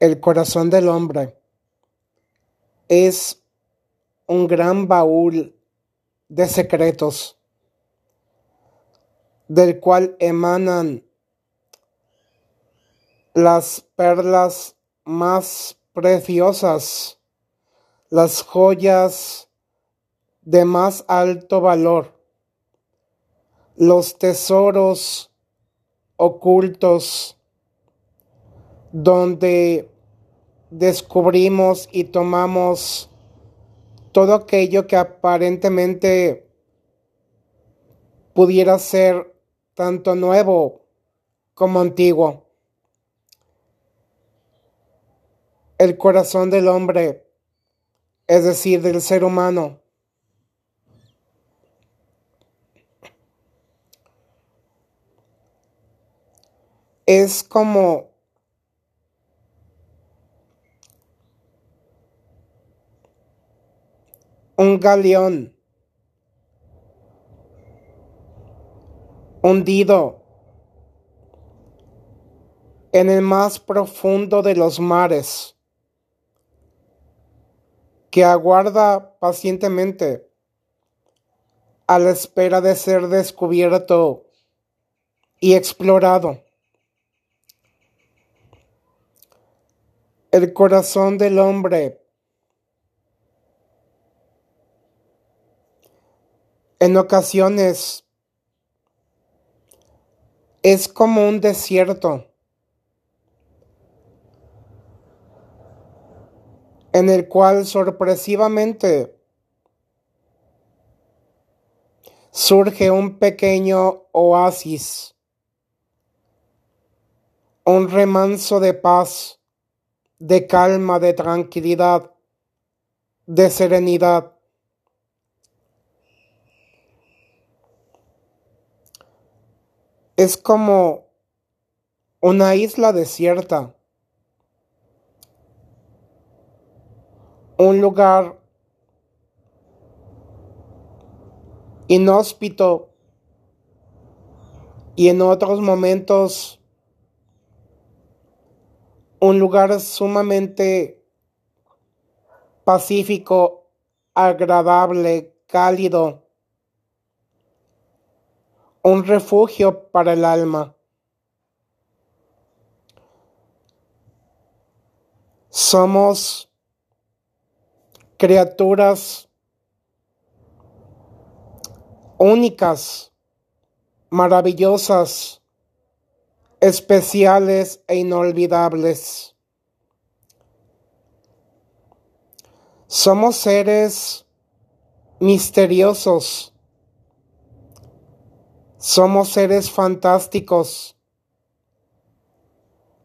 El corazón del hombre es un gran baúl de secretos del cual emanan las perlas más preciosas, las joyas de más alto valor, los tesoros ocultos donde descubrimos y tomamos todo aquello que aparentemente pudiera ser tanto nuevo como antiguo. El corazón del hombre, es decir, del ser humano, es como un galeón hundido en el más profundo de los mares, que aguarda pacientemente a la espera de ser descubierto y explorado. El corazón del hombre En ocasiones es como un desierto en el cual sorpresivamente surge un pequeño oasis, un remanso de paz, de calma, de tranquilidad, de serenidad. Es como una isla desierta, un lugar inhóspito. Y en otros momentos un lugar sumamente pacífico, agradable, cálido un refugio para el alma. Somos criaturas únicas, maravillosas, especiales e inolvidables. Somos seres misteriosos somos seres fantásticos.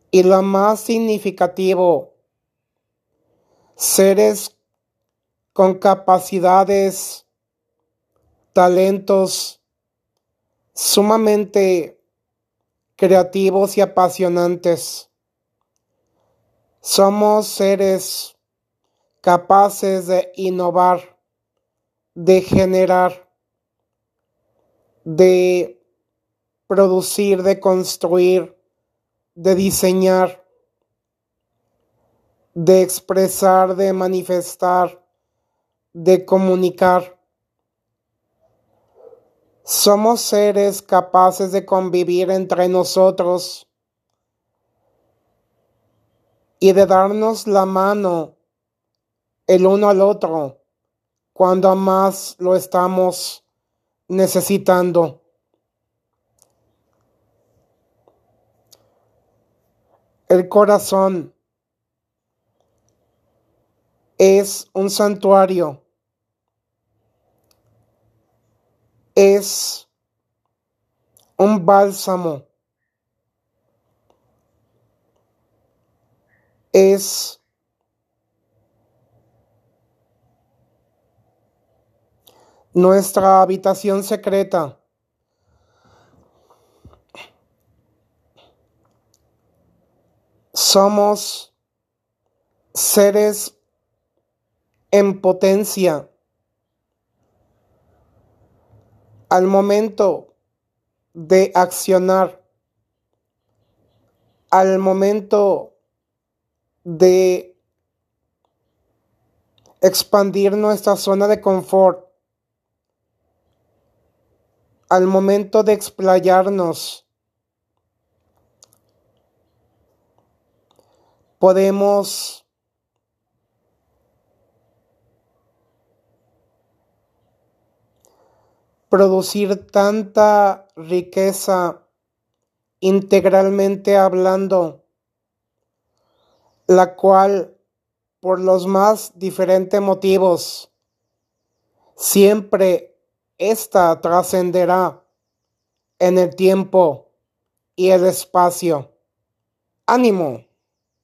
Y lo más significativo, seres con capacidades, talentos sumamente creativos y apasionantes. Somos seres capaces de innovar, de generar de producir, de construir, de diseñar, de expresar, de manifestar, de comunicar. Somos seres capaces de convivir entre nosotros y de darnos la mano el uno al otro cuando más lo estamos necesitando. El corazón es un santuario. Es un bálsamo. Es nuestra habitación secreta. Somos seres en potencia. Al momento de accionar, al momento de expandir nuestra zona de confort al momento de explayarnos podemos producir tanta riqueza integralmente hablando, la cual, por los más diferentes motivos, siempre ésta trascenderá en el tiempo y el espacio. Ánimo.